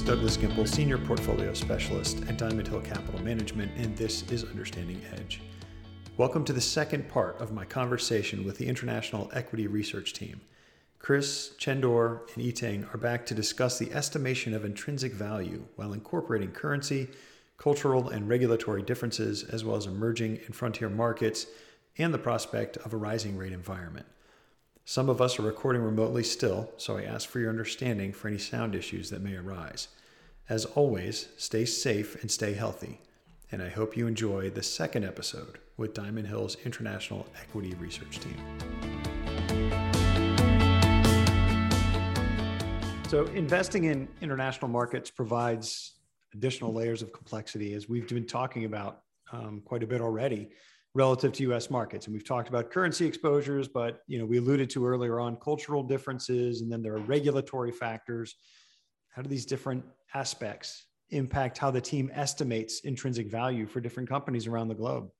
is Douglas Gimple, Senior Portfolio Specialist at Diamond Hill Capital Management, and this is Understanding Edge. Welcome to the second part of my conversation with the International Equity Research Team. Chris, Chendor, and Yiting are back to discuss the estimation of intrinsic value while incorporating currency, cultural and regulatory differences, as well as emerging and frontier markets and the prospect of a rising rate environment. Some of us are recording remotely still, so I ask for your understanding for any sound issues that may arise. As always, stay safe and stay healthy. And I hope you enjoy the second episode with Diamond Hill's International Equity Research Team. So, investing in international markets provides additional layers of complexity, as we've been talking about um, quite a bit already relative to US markets. And we've talked about currency exposures, but you know, we alluded to earlier on cultural differences and then there are regulatory factors. How do these different aspects impact how the team estimates intrinsic value for different companies around the globe?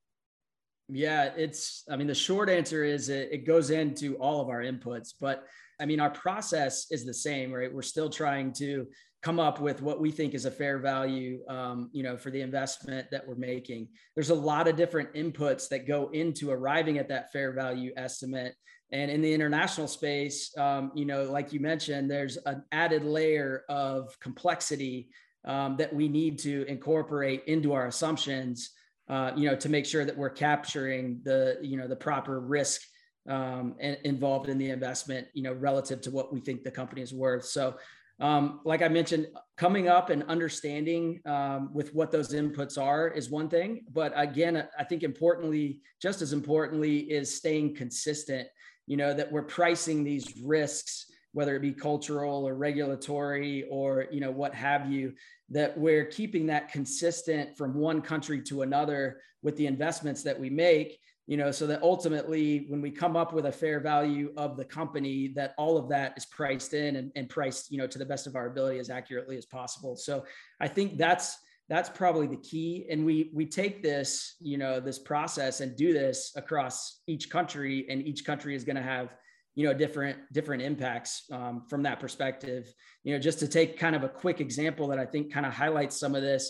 Yeah, it's, I mean, the short answer is it, it, goes into all of our inputs, but I mean, our process is the same, right? We're still trying to come up with what we think is a fair value, um, you know, for the investment that we're making. There's a lot of different inputs that go into arriving at that fair value estimate. And in the international space, um, you know, like you mentioned, there's an added layer of complexity um, that we need to incorporate into our assumptions, uh, you know, to make sure that we're capturing the, you know, the proper risk um, involved in the investment, you know, relative to what we think the company is worth. So um, like I mentioned, coming up and understanding um, with what those inputs are is one thing. But again, I think importantly, just as importantly, is staying consistent. You know that we're pricing these risks, whether it be cultural or regulatory or you know what have you, that we're keeping that consistent from one country to another with the investments that we make you know so that ultimately when we come up with a fair value of the company that all of that is priced in and, and priced you know to the best of our ability as accurately as possible. So i think that's that's probably the key. And we we take this you know this process and do this across each country and each country is going to have you know different different impacts um, from that perspective. You know just to take kind of a quick example that i think kind of highlights some of this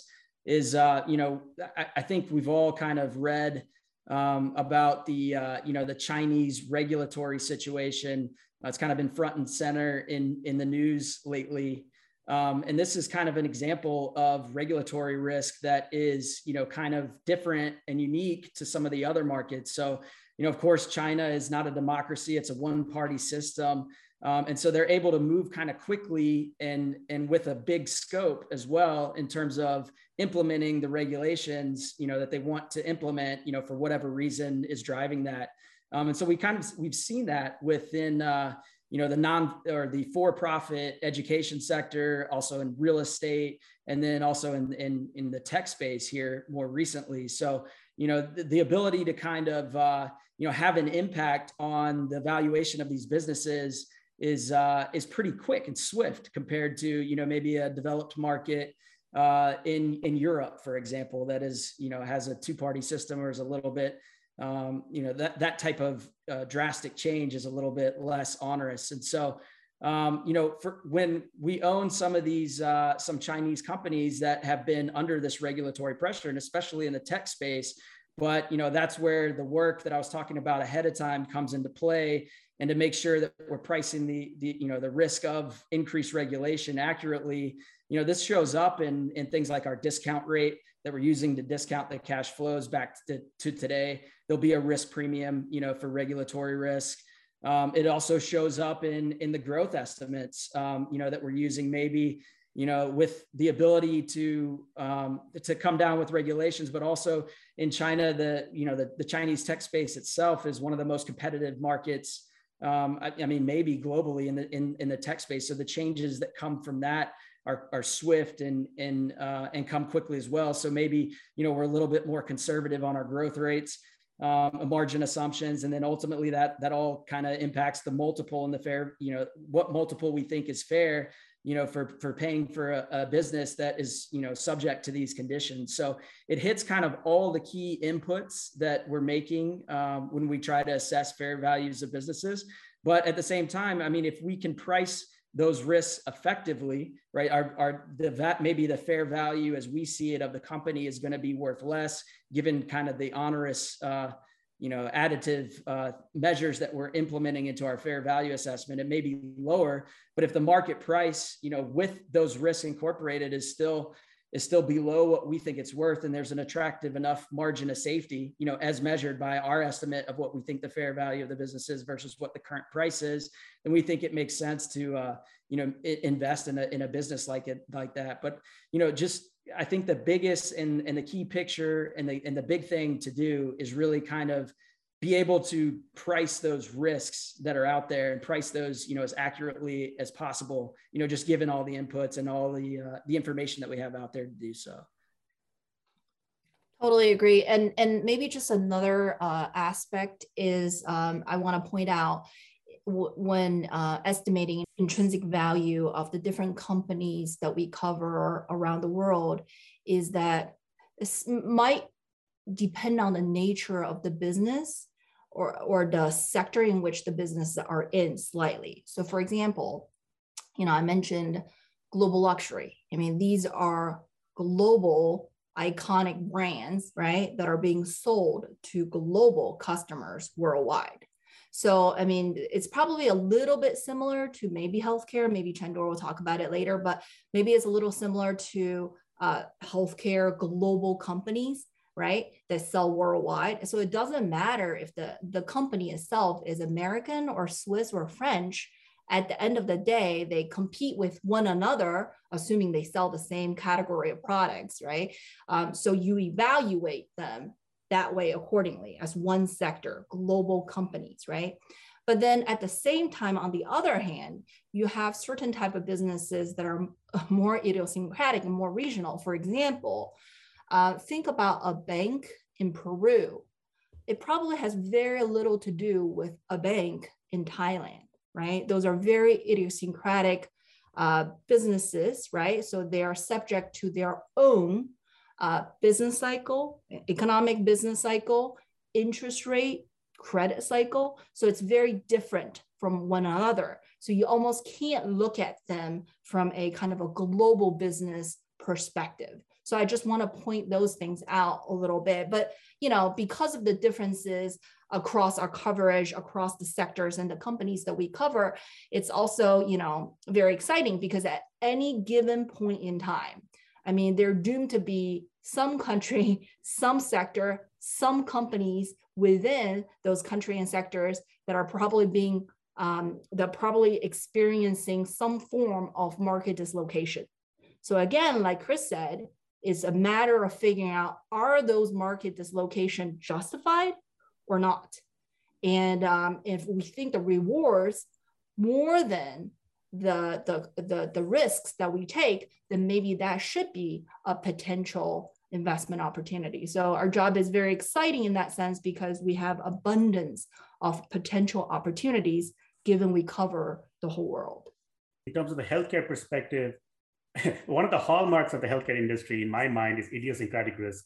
is uh, you know I, I think we've all kind of read um, about the uh, you know the Chinese regulatory situation. Uh, it's kind of been front and center in in the news lately. Um, and this is kind of an example of regulatory risk that is, you know, kind of different and unique to some of the other markets. So, you know, of course, China is not a democracy; it's a one-party system. Um, and so they're able to move kind of quickly and, and with a big scope as well in terms of implementing the regulations, you know, that they want to implement, you know, for whatever reason is driving that. Um, and so we kind of, we've seen that within, uh, you know, the non or the for-profit education sector, also in real estate, and then also in, in, in the tech space here more recently. So, you know, the, the ability to kind of, uh, you know, have an impact on the valuation of these businesses is uh, is pretty quick and swift compared to you know maybe a developed market uh, in in Europe, for example, that is you know has a two party system or is a little bit um, you know that that type of uh, drastic change is a little bit less onerous, and so. Um, you know, for when we own some of these, uh, some Chinese companies that have been under this regulatory pressure, and especially in the tech space, but you know that's where the work that i was talking about ahead of time comes into play and to make sure that we're pricing the, the you know the risk of increased regulation accurately you know this shows up in in things like our discount rate that we're using to discount the cash flows back to, to today there'll be a risk premium you know for regulatory risk um, it also shows up in in the growth estimates um, you know that we're using maybe you know with the ability to um, to come down with regulations but also in china the you know the, the chinese tech space itself is one of the most competitive markets um, I, I, mean, maybe globally in the in, in the tech space. So the changes that come from that are, are swift and and uh, and come quickly as well. So maybe you know we're a little bit more conservative on our growth rates, um, margin assumptions, and then ultimately that that all kind of impacts the multiple and the fair. You know what multiple we think is fair you know, for, for paying for a, a, business that is, you know, subject to these conditions. So it hits kind of all the key inputs that we're making um, when we try to assess fair values of businesses. But at the same time, I mean, if we can price those risks effectively, right? Our, our the that maybe the fair value as we see it of the company is going to be worth less, given kind of the onerous, uh, you know, additive uh, measures that we're implementing into our fair value assessment. It may be lower, but if the market price, you know, with those risks incorporated, is still is still below what we think it's worth and there's an attractive enough margin of safety you know as measured by our estimate of what we think the fair value of the business is versus what the current price is then we think it makes sense to uh, you know invest in a, in a business like it like that. But you know just i think the biggest and, and the key picture and the and the big thing to do is really kind of be able to price those risks that are out there and price those you know as accurately as possible you know just given all the inputs and all the uh, the information that we have out there to do so. Totally agree. And and maybe just another uh, aspect is um, i want to point out when uh, estimating intrinsic value of the different companies that we cover around the world is that this might depend on the nature of the business or, or the sector in which the businesses are in slightly. So for example, you know, I mentioned global luxury. I mean, these are global iconic brands, right, that are being sold to global customers worldwide. So, I mean, it's probably a little bit similar to maybe healthcare. Maybe Chandor will talk about it later, but maybe it's a little similar to uh, healthcare global companies right? That sell worldwide. So it doesn't matter if the the company itself is american or swiss or french. At the end of the day they compete with one another assuming they sell the same category of products right? Um, so you evaluate them that way accordingly as one sector global companies right? But then at the same time on the other hand you have certain type of businesses that are more idiosyncratic and more regional. For example uh, think about a bank in Peru. It probably has very little to do with a bank in Thailand, right? Those are very idiosyncratic uh, businesses, right? So they are subject to their own uh, business cycle, economic business cycle, interest rate, credit cycle. So it's very different from one another. So you almost can't look at them from a kind of a global business perspective. So I just want to point those things out a little bit. But, you know, because of the differences across our coverage, across the sectors and the companies that we cover, it's also, you know, very exciting because at any given point in time, I mean, they're doomed to be some country, some sector, some companies within those country and sectors that are probably being um, that probably experiencing some form of market dislocation. So again, like Chris said, it's a matter of figuring out are those market dislocation justified or not? And um, if we think the rewards more than the, the, the, the risks that we take, then maybe that should be a potential investment opportunity. So our job is very exciting in that sense because we have abundance of potential opportunities given we cover the whole world. In terms of the healthcare perspective, one of the hallmarks of the healthcare industry, in my mind, is idiosyncratic risk.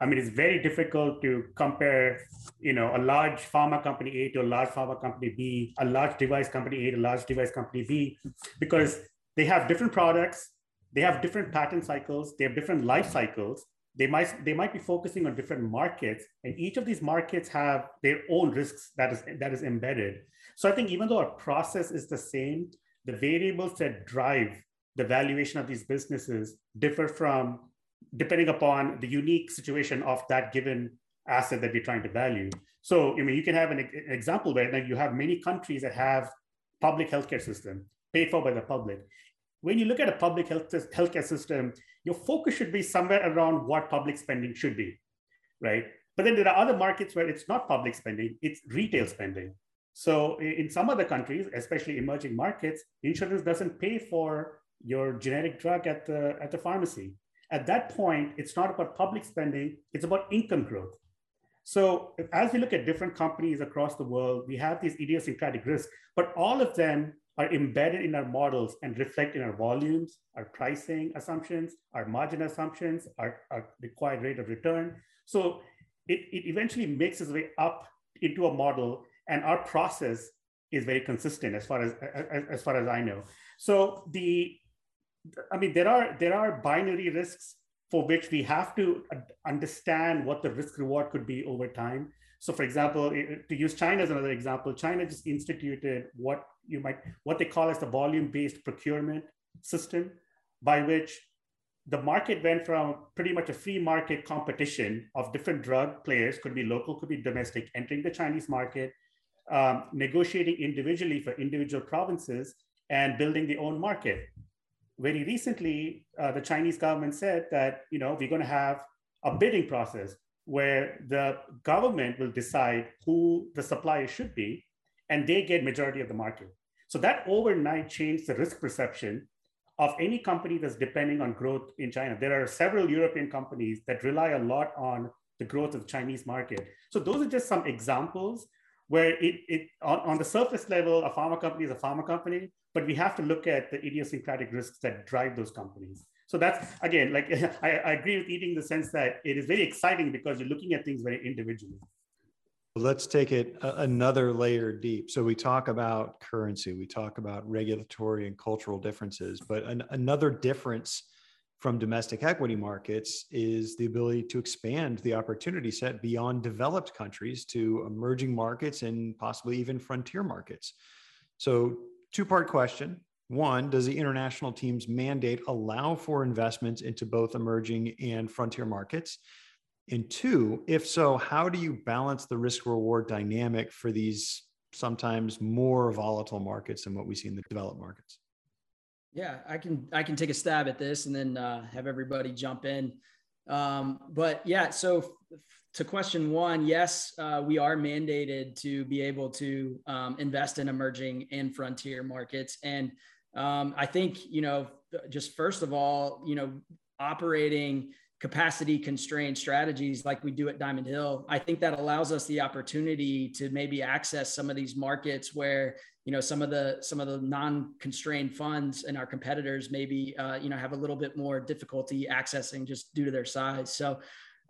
I mean, it's very difficult to compare, you know, a large pharma company A to a large pharma company B, a large device company A to a large device company B, because they have different products, they have different patent cycles, they have different life cycles. They might they might be focusing on different markets, and each of these markets have their own risks that is that is embedded. So I think even though our process is the same, the variables that drive the valuation of these businesses differ from depending upon the unique situation of that given asset that we're trying to value. So, I mean, you can have an, an example where you have many countries that have public healthcare system paid for by the public. When you look at a public health healthcare system, your focus should be somewhere around what public spending should be, right? But then there are other markets where it's not public spending, it's retail spending. So in some other countries, especially emerging markets, insurance doesn't pay for your generic drug at the, at the pharmacy. At that point, it's not about public spending, it's about income growth. So as we look at different companies across the world, we have these idiosyncratic risks, but all of them are embedded in our models and reflect in our volumes, our pricing assumptions, our margin assumptions, our, our required rate of return. So it, it eventually makes its way up into a model and our process is very consistent as far as, as, as far as I know. So the, I mean, there are there are binary risks for which we have to understand what the risk reward could be over time. So, for example, to use China as another example, China just instituted what you might what they call as the volume-based procurement system, by which the market went from pretty much a free market competition of different drug players, could be local, could be domestic, entering the Chinese market, um, negotiating individually for individual provinces, and building their own market. Very recently, uh, the Chinese government said that you know we're going to have a bidding process where the government will decide who the supplier should be, and they get majority of the market. So that overnight changed the risk perception of any company that's depending on growth in China. There are several European companies that rely a lot on the growth of the Chinese market. So those are just some examples where it, it on, on the surface level, a pharma company is a pharma company, but we have to look at the idiosyncratic risks that drive those companies. So that's again, like I, I agree with Yiting the sense that it is very exciting because you're looking at things very individually. Let's take it another layer deep. So we talk about currency, we talk about regulatory and cultural differences, but an, another difference from domestic equity markets is the ability to expand the opportunity set beyond developed countries to emerging markets and possibly even frontier markets. So, two part question. One, does the international team's mandate allow for investments into both emerging and frontier markets? And two, if so, how do you balance the risk reward dynamic for these sometimes more volatile markets than what we see in the developed markets? Yeah, I can I can take a stab at this and then uh, have everybody jump in. Um, but yeah, so to question one, yes, uh, we are mandated to be able to um, invest in emerging and frontier markets, and um, I think you know just first of all, you know, operating capacity constrained strategies like we do at Diamond Hill, I think that allows us the opportunity to maybe access some of these markets where you know some of the some of the non-constrained funds and our competitors maybe uh, you know have a little bit more difficulty accessing just due to their size. So,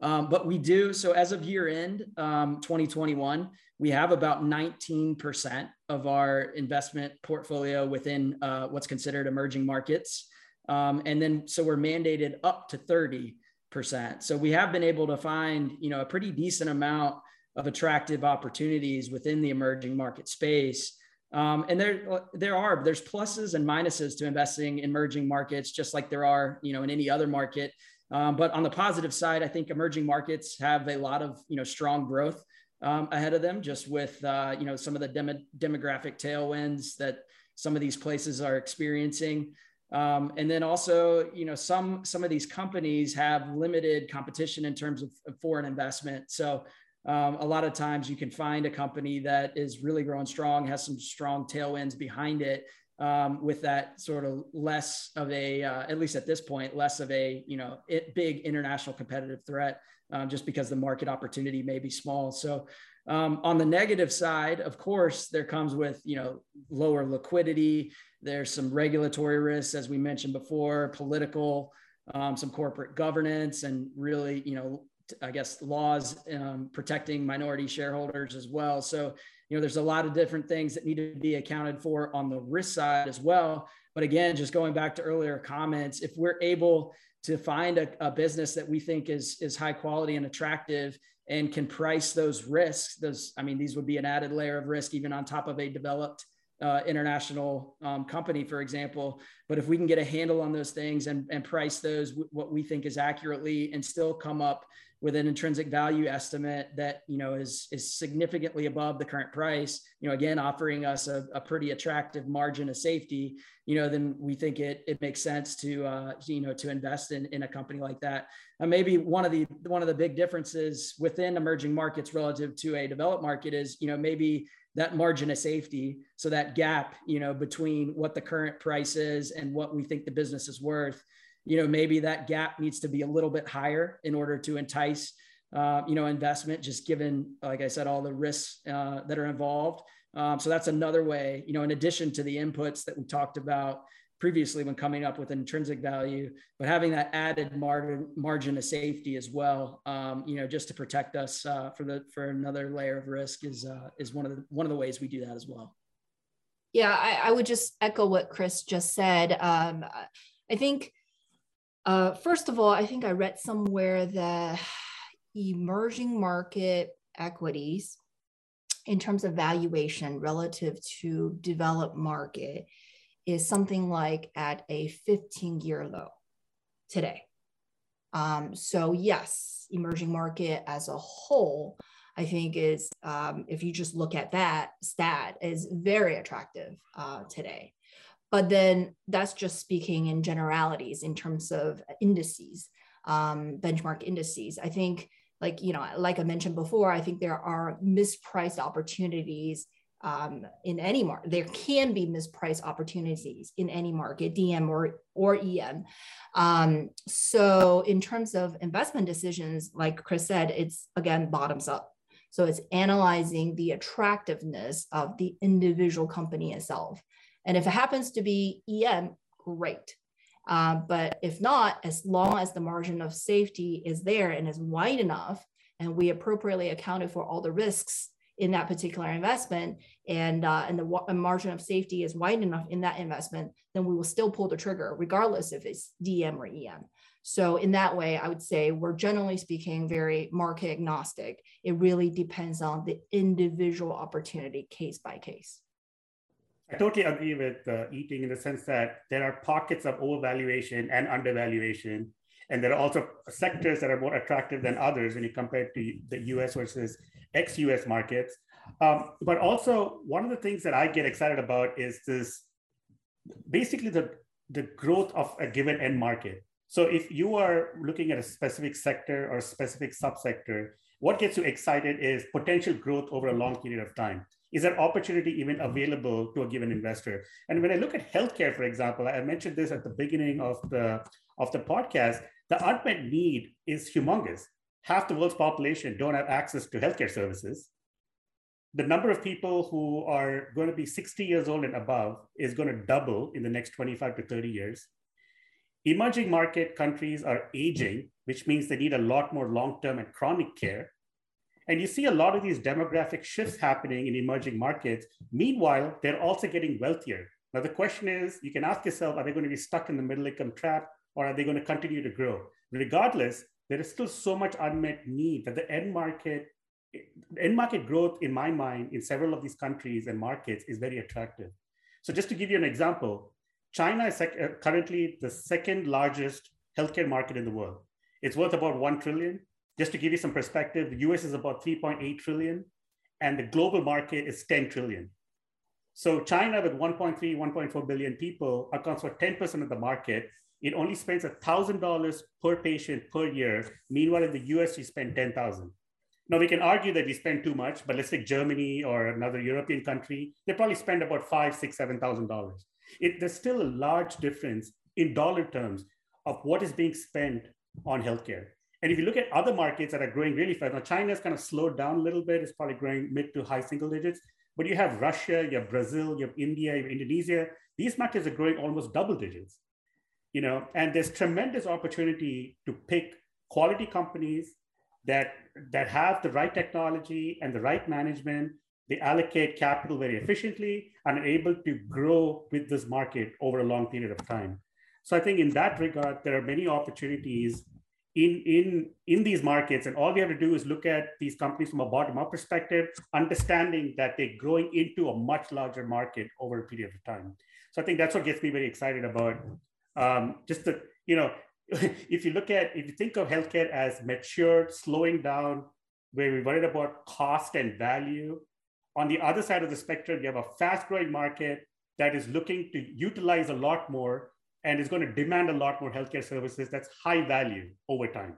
um, but we do. So as of year end, um, 2021, we have about 19% of our investment portfolio within uh, what's considered emerging markets. Um, and then so we're mandated up to 30 percent. So we have been able to find, you know, a pretty decent amount of attractive opportunities within the emerging market space. Um, and there, there are there's pluses and minuses to investing in emerging markets, just like there are, you know, in any other market. Um, but on the positive side, I think emerging markets have a lot of, you know, strong growth um, ahead of them, just with, uh, you know, some of the dem- demographic tailwinds that some of these places are experiencing. Um, and then also, you know, some some of these companies have limited competition in terms of, foreign investment. So um, a lot of times you can find a company that is really growing strong, has some strong tailwinds behind it, um, with that sort of less of a, uh, at least at this point, less of a you know it, big international competitive threat, um, just because the market opportunity may be small. So um, on the negative side, of course, there comes with you know lower liquidity. There's some regulatory risks, as we mentioned before, political, um, some corporate governance, and really you know I guess laws um, protecting minority shareholders as well. So you know there's a lot of different things that need to be accounted for on the risk side as well. But again, just going back to earlier comments, if we're able to find a, a business that we think is is high quality and attractive and can price those risks. Those, I mean, these would be an added layer of risk even on top of a developed uh, international um, company, for example. But if we can get a handle on those things and, and price those w- what we think is accurately and still come up with an intrinsic value estimate that you know is is significantly above the current price you know again offering us a, a pretty attractive margin of safety you know then we think it it makes sense to uh, you know to invest in in a company like that and maybe one of the one of the big differences within emerging markets relative to a developed market is you know maybe that margin of safety. So that gap you know between what the current price is and what we think the business is worth you know maybe that gap needs to be a little bit higher in order to entice uh, you know investment just given like i said all the risks uh, that are involved. Um, so that's another way you know in addition to the inputs that we talked about previously when coming up with intrinsic value but having that added margin margin of safety as well um, you know just to protect us uh, for the for another layer of risk is uh, is one of the one of the ways we do that as well Yeah, I, I would just echo what Chris just said. Um, I think, uh, first of all, I think I read somewhere that emerging market equities, in terms of valuation relative to developed market, is something like at a 15 year low today. Um, so, yes, emerging market as a whole I think is um, if you just look at that stat is very attractive uh, today. But then that's just speaking in generalities in terms of indices, um, benchmark indices. I think, like you know, like I mentioned before, I think there are mispriced opportunities um, in any market. There can be mispriced opportunities in any market, DM or or EM. Um, so in terms of investment decisions, like Chris said, it's again bottoms up. So it's analyzing the attractiveness of the individual company itself. And if it happens to be EM, great. Uh, but if not, as long as the margin of safety is there and is wide enough, and we appropriately accounted for all the risks in that particular investment, and uh, and the margin of safety is wide enough in that investment, then we will still pull the trigger, regardless if it's DM or EM. So in that way, I would say we're generally speaking very market agnostic. It really depends on the individual opportunity case by case. I totally agree with uh, Yiting in the sense that there are pockets of overvaluation and undervaluation. And there are also sectors that are more attractive than others when you compare it to the US versus ex US markets. Um, but also, one of the things that I get excited about is this basically the, the growth of a given end market. So if you are looking at a specific sector or a specific subsector, what gets you excited is potential growth over a long period of time. Is there opportunity even available to a given investor? And when I look at healthcare, for example, I mentioned this at the beginning of the, of the podcast, the unmet need is humongous. Half the world's population don't have access to healthcare services. The number of people who are going to be 60 years old and above is going to double in the next 25 to 30 years Emerging market countries are aging, which means they need a lot more long-term and chronic care. And you see a lot of these demographic shifts happening in emerging markets. Meanwhile, they're also getting wealthier. Now, the question is you can ask yourself, are they going to be stuck in the middle income trap or are they going to continue to grow? Regardless, there is still so much unmet need that the end market, end market growth, in my mind, in several of these countries and markets is very attractive. So, just to give you an example, China is sec- uh, currently the second largest healthcare market in the world. It's worth about 1 trillion. Just to give you some perspective, the US is about 3.8 trillion, and the global market is 10 trillion. So China, with 1.3, 1.4 billion people, accounts for 10% of the market. It only spends $1,000 per patient per year. Meanwhile, in the US, we spend 10,000. Now, we can argue that we spend too much, but let's take Germany or another European country. They probably spend about five, six, seven thousand dollars. There's still a large difference in dollar terms of what is being spent on healthcare. And if you look at other markets that are growing really fast, now China's kind of slowed down a little bit. It's probably growing mid to high single digits. But you have Russia, you have Brazil, you have India, you have Indonesia. These markets are growing almost double digits. You know, and there's tremendous opportunity to pick quality companies that that have the right technology and the right management they allocate capital very efficiently and are able to grow with this market over a long period of time. So I think in that regard, there are many opportunities in, in, in these markets. And all we have to do is look at these companies from a bottom-up perspective, understanding that they're growing into a much larger market over a period of time. So I think that's what gets me very excited about um, just the, you know, if you look at, if you think of healthcare as mature, slowing down, where we worried about cost and value, on the other side of the spectrum, you have a fast growing market that is looking to utilize a lot more and is going to demand a lot more healthcare services that's high value over time.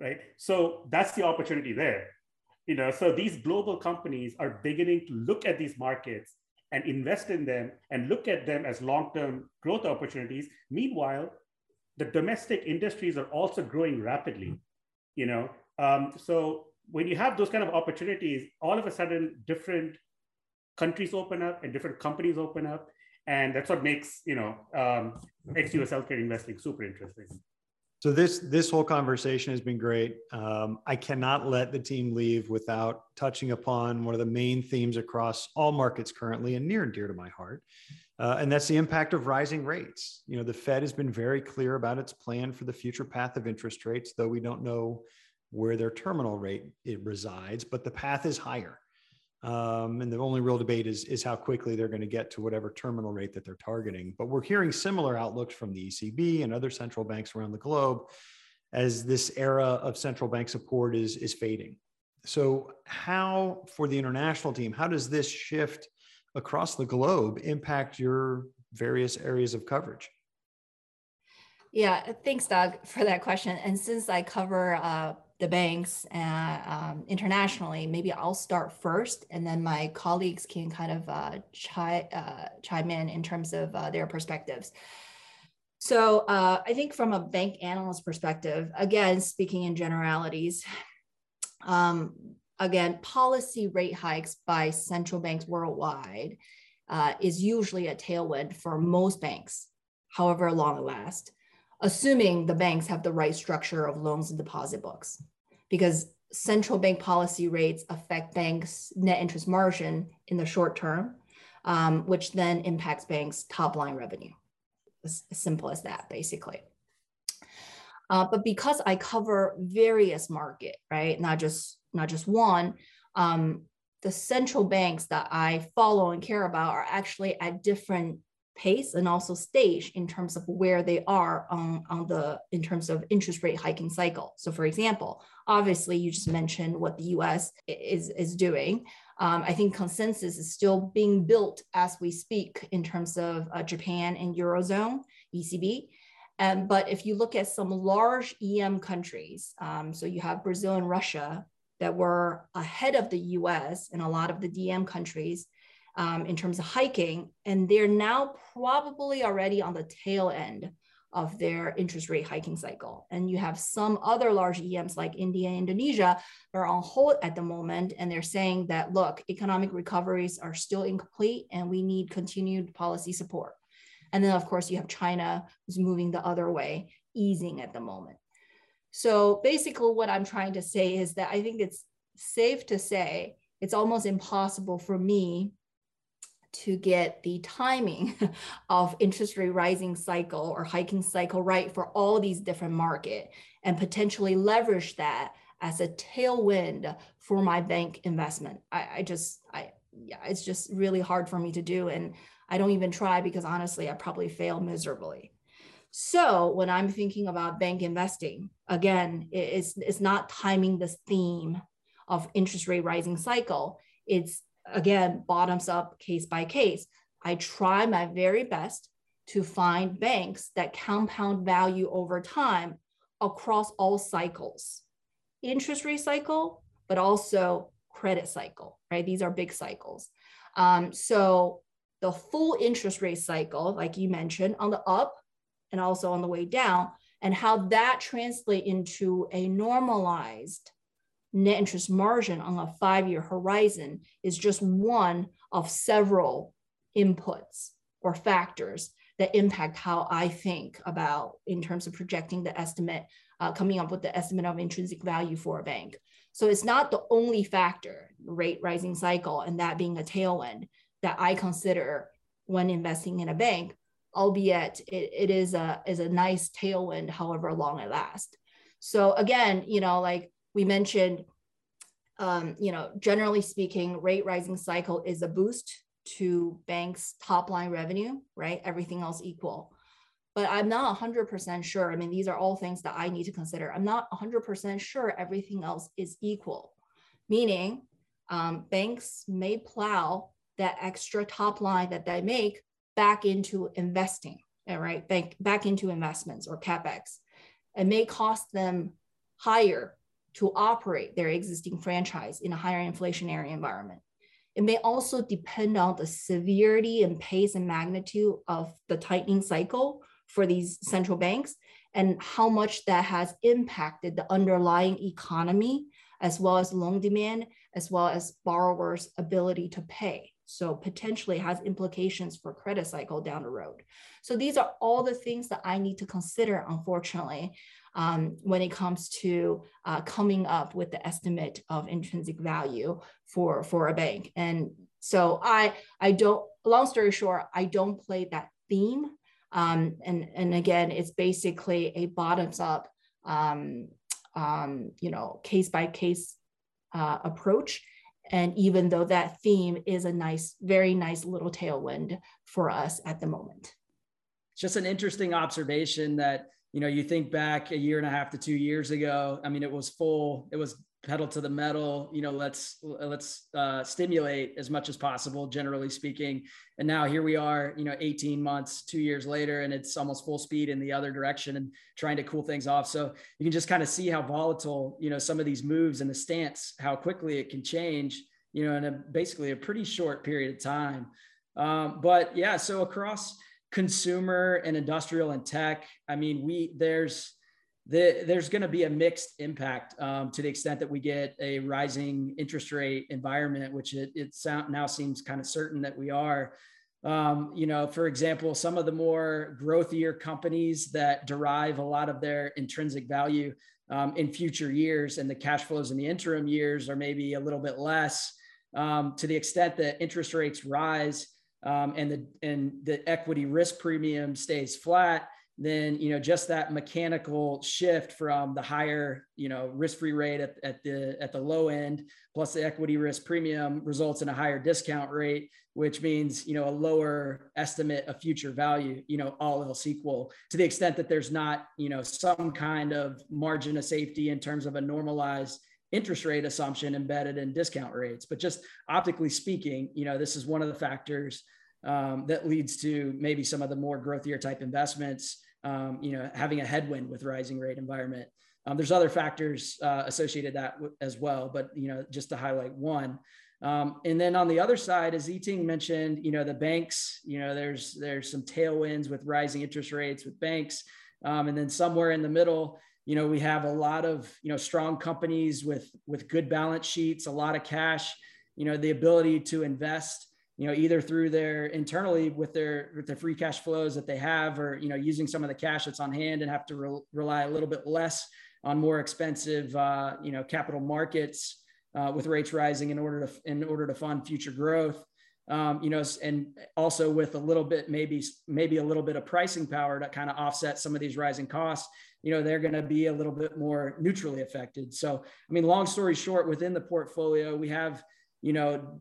Right. So that's the opportunity there. You know, so these global companies are beginning to look at these markets and invest in them and look at them as long-term growth opportunities. Meanwhile, the domestic industries are also growing rapidly. You know, um, so when you have those kind of opportunities, all of a sudden different countries open up and different companies open up. And that's what makes, you know, um, ex-US healthcare investing super interesting. So this this whole conversation has been great. Um, I cannot let the team leave without touching upon one of the main themes across all markets currently, and near and dear to my heart, uh, and that's the impact of rising rates. You know, the Fed has been very clear about its plan for the future path of interest rates, though we don't know where their terminal rate it resides, but the path is higher. Um, and the only real debate is, is how quickly they're going to get to whatever terminal rate that they're targeting. But we're hearing similar outlooks from the ECB and other central banks around the globe as this era of central bank support is, is fading. So, how, for the international team, how does this shift across the globe impact your various areas of coverage? Yeah, thanks, Doug, for that question. And since I cover uh, the banks uh, um, internationally, maybe I'll start first, and then my colleagues can kind of uh, chi- uh, chime in in terms of uh, their perspectives. So uh, I think from a bank analyst perspective, again, speaking in generalities, um, again, policy rate hikes by central banks worldwide uh, is usually a tailwind for most banks, however long it lasts assuming the banks have the right structure of loans and deposit books. Because central bank policy rates affect banks' net interest margin in the short term, um, which then impacts banks' top line revenue. As, simple as that, basically. Uh, but because I cover various market, right, not just not just one, um, the central banks that I follow and care about are actually at different pace and also stage in terms of where they are on, on the in terms of interest rate hiking cycle. So for example, obviously you just mentioned what the US is, is doing. Um, I think consensus is still being built as we speak in terms of uh, Japan and Eurozone, ECB. Um, but if you look at some large EM countries, um, so you have Brazil and Russia that were ahead of the US and a lot of the DM countries, um, in terms of hiking, and they're now probably already on the tail end of their interest rate hiking cycle. And you have some other large EMs like India and Indonesia are on hold at the moment. And they're saying that, look, economic recoveries are still incomplete and we need continued policy support. And then, of course, you have China who's moving the other way, easing at the moment. So basically, what I'm trying to say is that I think it's safe to say it's almost impossible for me to get the timing of interest rate rising cycle or hiking cycle right for all these different market and potentially leverage that as a tailwind for my bank investment. I, I just, I, yeah, it's just really hard for me to do. And I don't even try because honestly, I probably fail miserably. So when I'm thinking about bank investing, again, it's, it's not timing this theme of interest rate rising cycle. It's again, bottoms up case by case. I try my very best to find banks that compound value over time across all cycles interest rate cycle, but also credit cycle, right? These are big cycles. Um, so the full interest rate cycle, like you mentioned, on the up and also on the way down, and how that translate into a normalized net interest margin on a five year horizon is just one of several inputs or factors that impact how I think about in terms of projecting the estimate, uh, coming up with the estimate of intrinsic value for a bank. So it's not the only factor, rate rising cycle, and that being a tailwind that I consider when investing in a bank, albeit it, it is a is a nice tailwind, however long it lasts. So again, you know, like we mentioned, um, you know, generally speaking, rate rising cycle is a boost to banks' top line revenue, right? Everything else equal. But I'm not 100% sure. I mean, these are all things that I need to consider. I'm not 100% sure everything else is equal, meaning um, banks may plow that extra top line that they make back into investing, right? Bank, back into investments or capex. It may cost them higher to operate their existing franchise in a higher inflationary environment. It may also depend on the severity and pace and magnitude of the tightening cycle for these central banks and how much that has impacted the underlying economy, as well as loan demand, as well as borrowers' ability to pay. So potentially has implications for credit cycle down the road. So these are all the things that I need to consider, unfortunately, um, when it comes to uh, coming up with the estimate of intrinsic value for for a bank. And so I I don't. Long story short, I don't play that theme. Um, and and again, it's basically a bottoms up, um, um, you know, case by case uh, approach. And even though that theme is a nice, very nice little tailwind for us at the moment. Just an interesting observation that you know, you think back a year and a half to two years ago. I mean, it was full. It was pedal to the metal. You know, let's let's uh, stimulate as much as possible, generally speaking. And now here we are. You know, 18 months, two years later, and it's almost full speed in the other direction and trying to cool things off. So you can just kind of see how volatile, you know, some of these moves and the stance, how quickly it can change. You know, in a basically a pretty short period of time. Um, but yeah, so across consumer and industrial and tech. I mean, we there's the, there's going to be a mixed impact um, to the extent that we get a rising interest rate environment, which it, it sound, now seems kind of certain that we are. Um, you know, for example, some of the more growthier companies that derive a lot of their intrinsic value um, in future years and the cash flows in the interim years are maybe a little bit less. Um, to the extent that interest rates rise, um, and the and the equity risk premium stays flat, then you know just that mechanical shift from the higher you know risk-free rate at, at the at the low end plus the equity risk premium results in a higher discount rate which means you know a lower estimate of future value you know all else equal. To the extent that there's not you know some kind of margin of safety in terms of a normalized interest rate assumption embedded in discount rates. But just optically speaking, you know, this is one of the factors um, that leads to maybe some of the more growthier type investments, um, you know, having a headwind with rising rate environment. Um, there's other factors uh, associated that w- as well, but you know, just to highlight one. Um, and then on the other side, as Yiting mentioned, you know, the banks, you know, there's there's some tailwinds with rising interest rates with banks, um, and then somewhere in the middle, you know we have a lot of you know strong companies with with good balance sheets a lot of cash you know the ability to invest you know either through their internally with their with their free cash flows that they have or you know using some of the cash that's on hand and have to re- rely a little bit less on more expensive uh, you know capital markets uh, with rates rising in order to in order to fund future growth um, you know and also with a little bit maybe maybe a little bit of pricing power to kind of offset some of these rising costs you know they're going to be a little bit more neutrally affected. So i mean long story short within the portfolio we have you know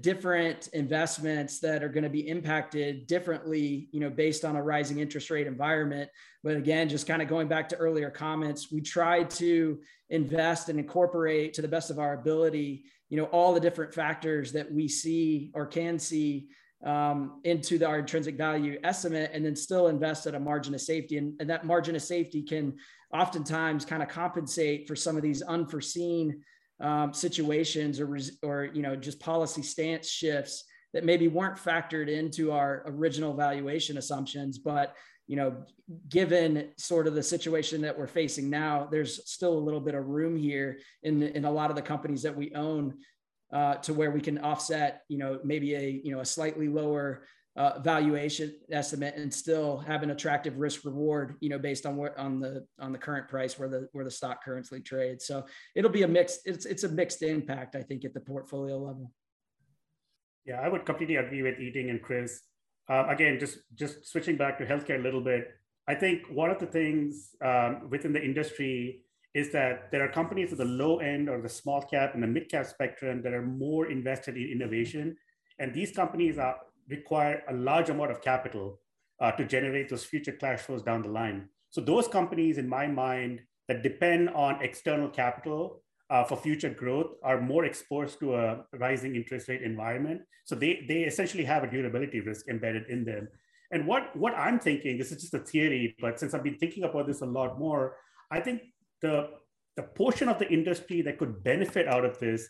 different investments that are going to be impacted differently you know based on a rising interest rate environment but again just kind of going back to earlier comments we try to invest and incorporate to the best of our ability you know all the different factors that we see or can see um, into the, our intrinsic value estimate and then still invest at a margin of safety. And, and that margin of safety can oftentimes kind of compensate for some of these unforeseen um, situations or, or, you know, just policy stance shifts that maybe weren't factored into our original valuation assumptions. But, you know, given sort of the situation that we're facing now, there's still a little bit of room here in, in a lot of the companies that we own uh, to where we can offset, you know, maybe a you know a slightly lower uh, valuation estimate and still have an attractive risk reward, you know, based on what on the on the current price where the where the stock currently trades. So it'll be a mixed. It's it's a mixed impact, I think, at the portfolio level. Yeah, I would completely agree with Yiting and Chris. Uh, again, just just switching back to healthcare a little bit. I think one of the things um, within the industry is that there are companies at the low end or the small cap and the mid cap spectrum that are more invested in innovation. And these companies are, require a large amount of capital uh, to generate those future cash flows down the line. So those companies, in my mind, that depend on external capital uh, for future growth are more exposed to a rising interest rate environment. So they, they essentially have a durability risk embedded in them. And what, what I'm thinking, this is just a theory, but since I've been thinking about this a lot more, I think the, the portion of the industry that could benefit out of this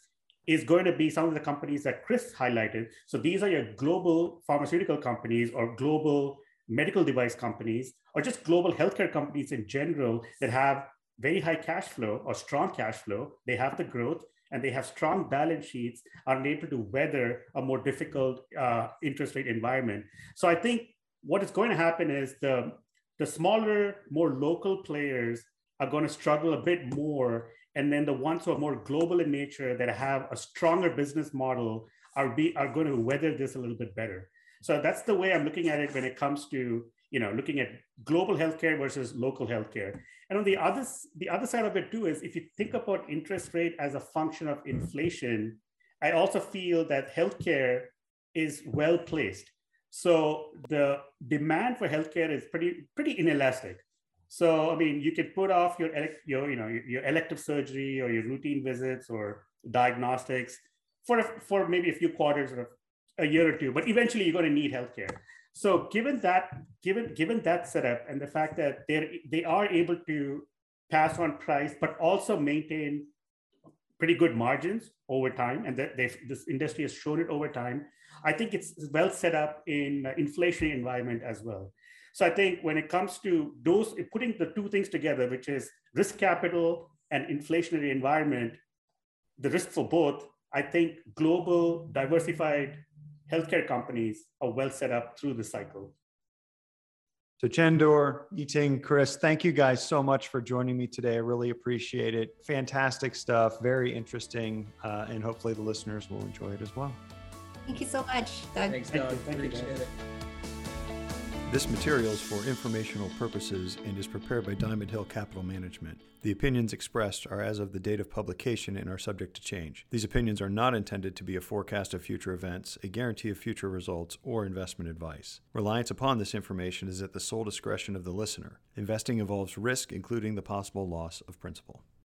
is going to be some of the companies that Chris highlighted. So these are your global pharmaceutical companies or global medical device companies or just global healthcare companies in general that have very high cash flow or strong cash flow. They have the growth and they have strong balance sheets, are able to weather a more difficult uh, interest rate environment. So I think what is going to happen is the, the smaller, more local players are going to struggle a bit more. And then the ones who are more global in nature that have a stronger business model are, be, are going to weather this a little bit better. So that's the way I'm looking at it when it comes to you know looking at global healthcare versus local healthcare. And on the other the other side of it too is if you think about interest rate as a function of inflation, I also feel that healthcare is well placed. So the demand for healthcare is pretty pretty inelastic. So I mean, you can put off your your you know your elective surgery or your routine visits or diagnostics for for maybe a few quarters or a year or two, but eventually you're going to need healthcare. So given that given given that setup and the fact that they they are able to pass on price, but also maintain pretty good margins over time, and that this industry has shown it over time. I think it's well set up in uh, inflationary environment as well. So I think when it comes to those, putting the two things together, which is risk capital and inflationary environment, the risk for both, I think global diversified healthcare companies are well set up through the cycle. So Chendur, Yiting, Chris, thank you guys so much for joining me today. I really appreciate it. Fantastic stuff, very interesting, uh, and hopefully the listeners will enjoy it as well. Thank you so much, Doug. Thanks, Doug. Thank you. Appreciate it. This material is for informational purposes and is prepared by Diamond Hill Capital Management. The opinions expressed are as of the date of publication and are subject to change. These opinions are not intended to be a forecast of future events, a guarantee of future results, or investment advice. Reliance upon this information is at the sole discretion of the listener. Investing involves risk, including the possible loss of principal.